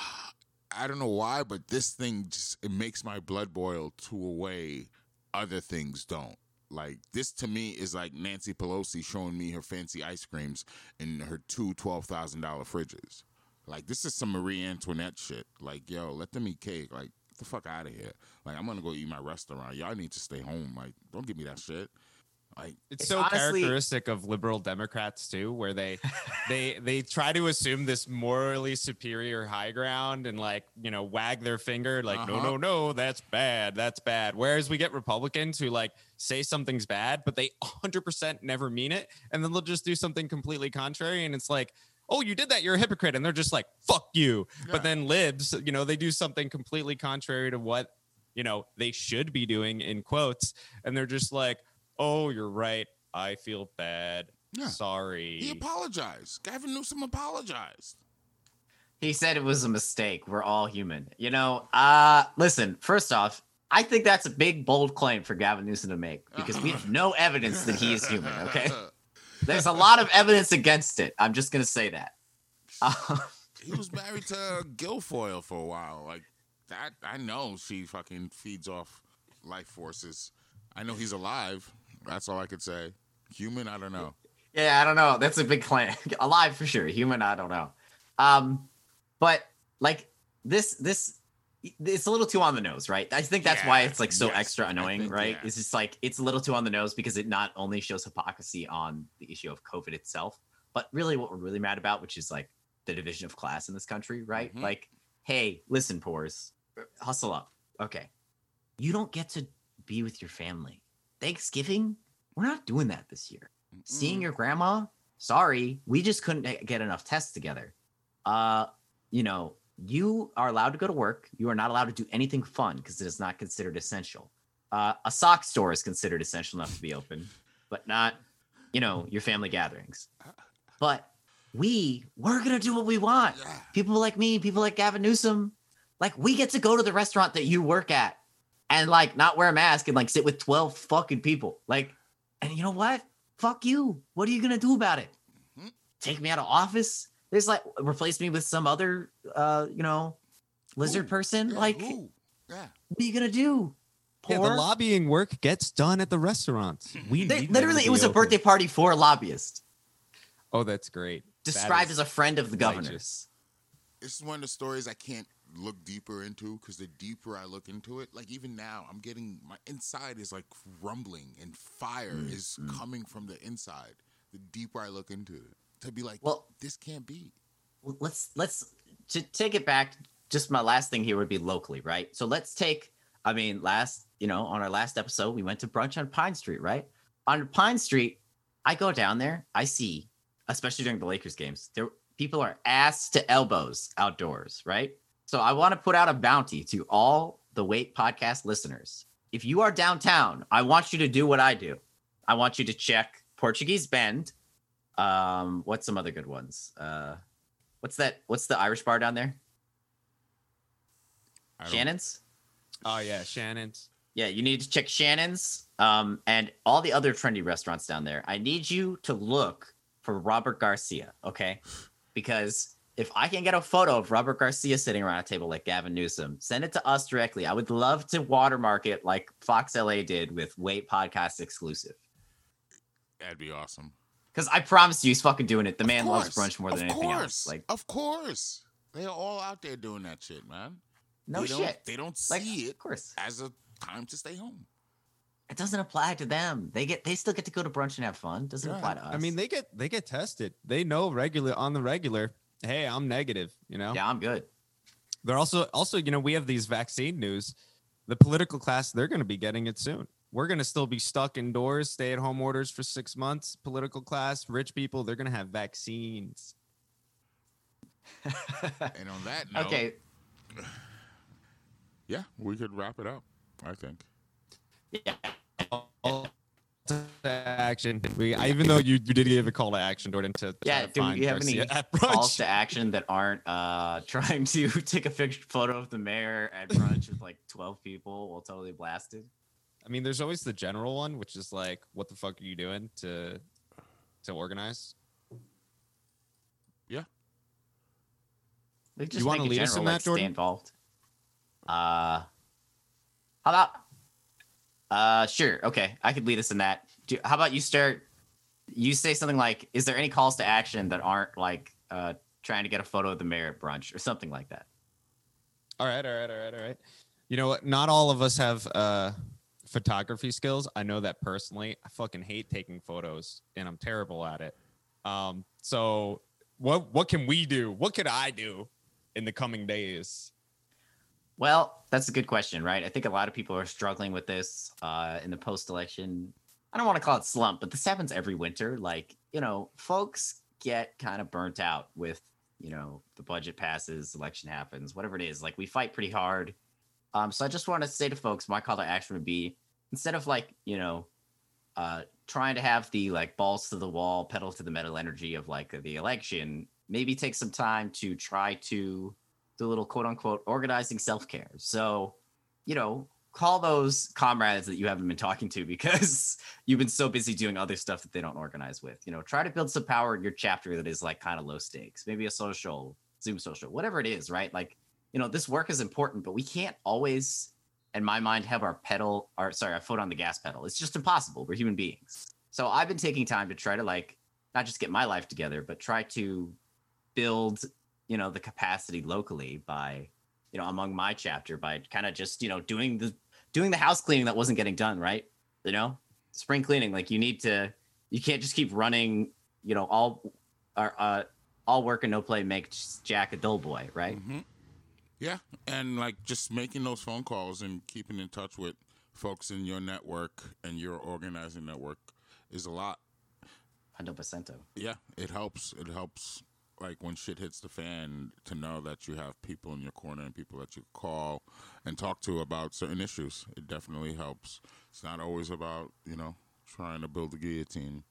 I don't know why, but this thing just it makes my blood boil to a way other things don't. Like this to me is like Nancy Pelosi showing me her fancy ice creams in her two twelve thousand dollar fridges. Like this is some Marie Antoinette shit. Like yo, let them eat cake. Like get the fuck out of here. Like I'm gonna go eat my restaurant. Y'all need to stay home. Like don't give me that shit. Like It's, It's so honestly- characteristic of liberal Democrats too, where they they they try to assume this morally superior high ground and like you know wag their finger like no Uh-huh. no no that's bad that's bad. Whereas we get Republicans who like say something's bad but they 100% never mean it, and then they'll just do something completely contrary, and it's like. Oh, you did that. You're a hypocrite. And they're just like, fuck you. Yeah. But then libs, you know, they do something completely contrary to what, you know, they should be doing in quotes. And they're just like, oh, you're right. I feel bad. Yeah. Sorry. he apologized. Gavin Newsom apologized. He said it was a mistake. We're all human. You know, uh listen, first off, I think that's a big bold claim for Gavin Newsom to make because we have no evidence that he is human, okay? There's a lot of evidence against it. I'm just going to say that. He was married to Guilfoyle for a while. Like that, I know she fucking feeds off life forces. I know he's alive. That's all I could say. Human, I don't know. yeah, I don't know. That's a big claim. Alive for sure. Human, I don't know. Um but like this this it's a little too on the nose, right? I think that's why it's like so yes, extra annoying, think, right? yeah. It's just like it's a little too on the nose because it not only shows hypocrisy on the issue of COVID itself, but really what we're really mad about, which is like the division of class in this country, right? Mhm. Like, hey, listen, pores, hustle up. Okay. You don't get to be with your family. Thanksgiving, we're not doing that this year. Seeing Mm. your grandma, sorry, we just couldn't get enough tests together. Uh, you know, you are allowed to go to work. You are not allowed to do anything fun because it is not considered essential. Uh, a sock store is considered essential enough to be open, but not, you know, your family gatherings. But we, we're gonna do what we want. Yeah. People like me, people like Gavin Newsom, like we get to go to the restaurant that you work at and like not wear a mask and like sit with 12 fucking people. Like, and you know what? Fuck you. What are you gonna do about it? Mhm. Take me out of office? There's like replace me with some other uh, you know, lizard Who? person. Yeah, like, who? yeah. what are you gonna do? Yeah, the lobbying work gets done at the restaurants. We They- need literally, it be was a birthday party for a lobbyist, Oh, that's great. Described is- as a friend of the governor. This is one of the stories I can't look deeper into because the deeper I look into it, like even now, I'm getting my inside is like rumbling and fire Mm, is coming from the inside. The deeper I look into it, to be like, Well- this can't be. Let's let's to take it back just my last thing here would be locally right so let's take i mean last you know on our last episode we went to brunch on pine street right on pine street i go down there i see especially during the Lakers games. There people are ass to elbows outdoors, right? So I want to put out a bounty to all the Wait podcast listeners. If you are downtown, I want you to do what I do. I want you to check Portuguese Bend. Um, what's some other good ones? Uh, what's that? What's the Irish bar down there? Shannon's. Oh yeah, Shannon's. Yeah, you need to check Shannon's um, and all the other trendy restaurants down there. I need you to look for Robert Garcia, okay? Because if I can get a photo of Robert Garcia sitting around a table like Gavin Newsom, send it to us directly. I would love to watermark it like Fox LA did with Wait Podcast exclusive. That'd be awesome. Because I promise you, he's fucking doing it. The Of man loves brunch more than of anything course. else. Like, of course, they're all out there doing that shit, man. no they shit. Don't, they don't Like, see it of course. as a time to stay home. It doesn't apply to them. They get they still get to go to brunch and have fun. Doesn't Yeah. apply to us. I mean, they get they get tested. They know regular on the regular. Hey, I'm negative. You know. yeah, I'm good. They're also also you know we have these vaccine news. The political class they're going to be getting it soon. We're going to still be stuck indoors, stay at home orders for six months. Political class, rich people, they're going to have vaccines. And on that note, okay, yeah, we could wrap it up. I think. yeah. Call to action. We, I, even though you, you did give a call to action, Jordan, to try Yeah, to do find you have any Garcia at calls to action that aren't uh trying to take a picture photo of the mayor at brunch with like 12 people while totally blasted I mean, there's always the general one, which is like, what the fuck are you doing to to organize? Yeah. They just wanna make a lead us general in like that, stay involved uh how about uh sure okay i could lead us in that Do, how about you start you say something like is there any calls to action that aren't like uh trying to get a photo of the mayor at brunch or something like that All right, all right, all right, all right. You know what? Not all of us have uh, photography skills. I know that personally. I fucking hate taking photos, and I'm terrible at it. Um, so what what can we do? What could I do in the coming days? Well, that's a good question, right? I think a lot of people are struggling with this uh, in the post-election. I don't want to call it slump, but this happens every winter. Like, you know, folks get kind of burnt out with, you know, the budget passes, election happens, whatever it is. Like, we fight pretty hard. Um, so I just want to say to folks, my call to action would be instead of like, you know, uh, trying to have the like balls to the wall, pedal to the metal energy of like the election, maybe take some time to try to do a little quote unquote organizing self care. So, you know, call those comrades that you haven't been talking to because you've been so busy doing other stuff that they don't organize with. You know, try to build some power in your chapter that is like kind of low stakes, maybe a social, Zoom social, whatever it is, right? Like, you know, this work is important, but we can't always, in my mind, have our pedal, or sorry, our foot on the gas pedal. It's just impossible. We're human beings. So I've been taking time to try to like not just get my life together, but try to build you know the capacity locally by you know among my chapter by kind of just you know doing the doing the house cleaning that wasn't getting done right you know spring cleaning like you need to you can't just keep running you know all or uh all work and no play makes jack a dull boy right hmm Yeah, and like just making those phone calls and keeping in touch with folks in your network and your organizing network is a lot. 100% Yeah, it helps. It helps like when shit hits the fan to know that you have people in your corner and people that you call and talk to about certain issues. It definitely helps. It's not always about, you know, trying to build a guillotine.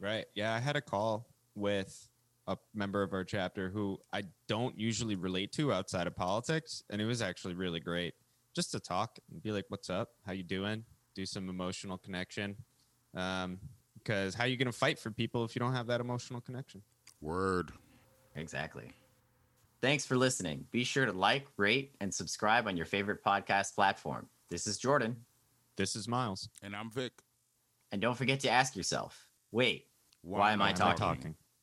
Right. Yeah, I had a call with a member of our chapter who I don't usually relate to outside of politics, and it was actually really great just to talk and be like, "What's up? How you doing?" Do some emotional connection, um, because how are you gonna fight for people if you don't have that emotional connection? Word. exactly thanks for listening be sure to like rate and subscribe on your favorite podcast platform this is jordan This is Miles. And I'm Vic. and don't forget to ask yourself wait Why am I talking?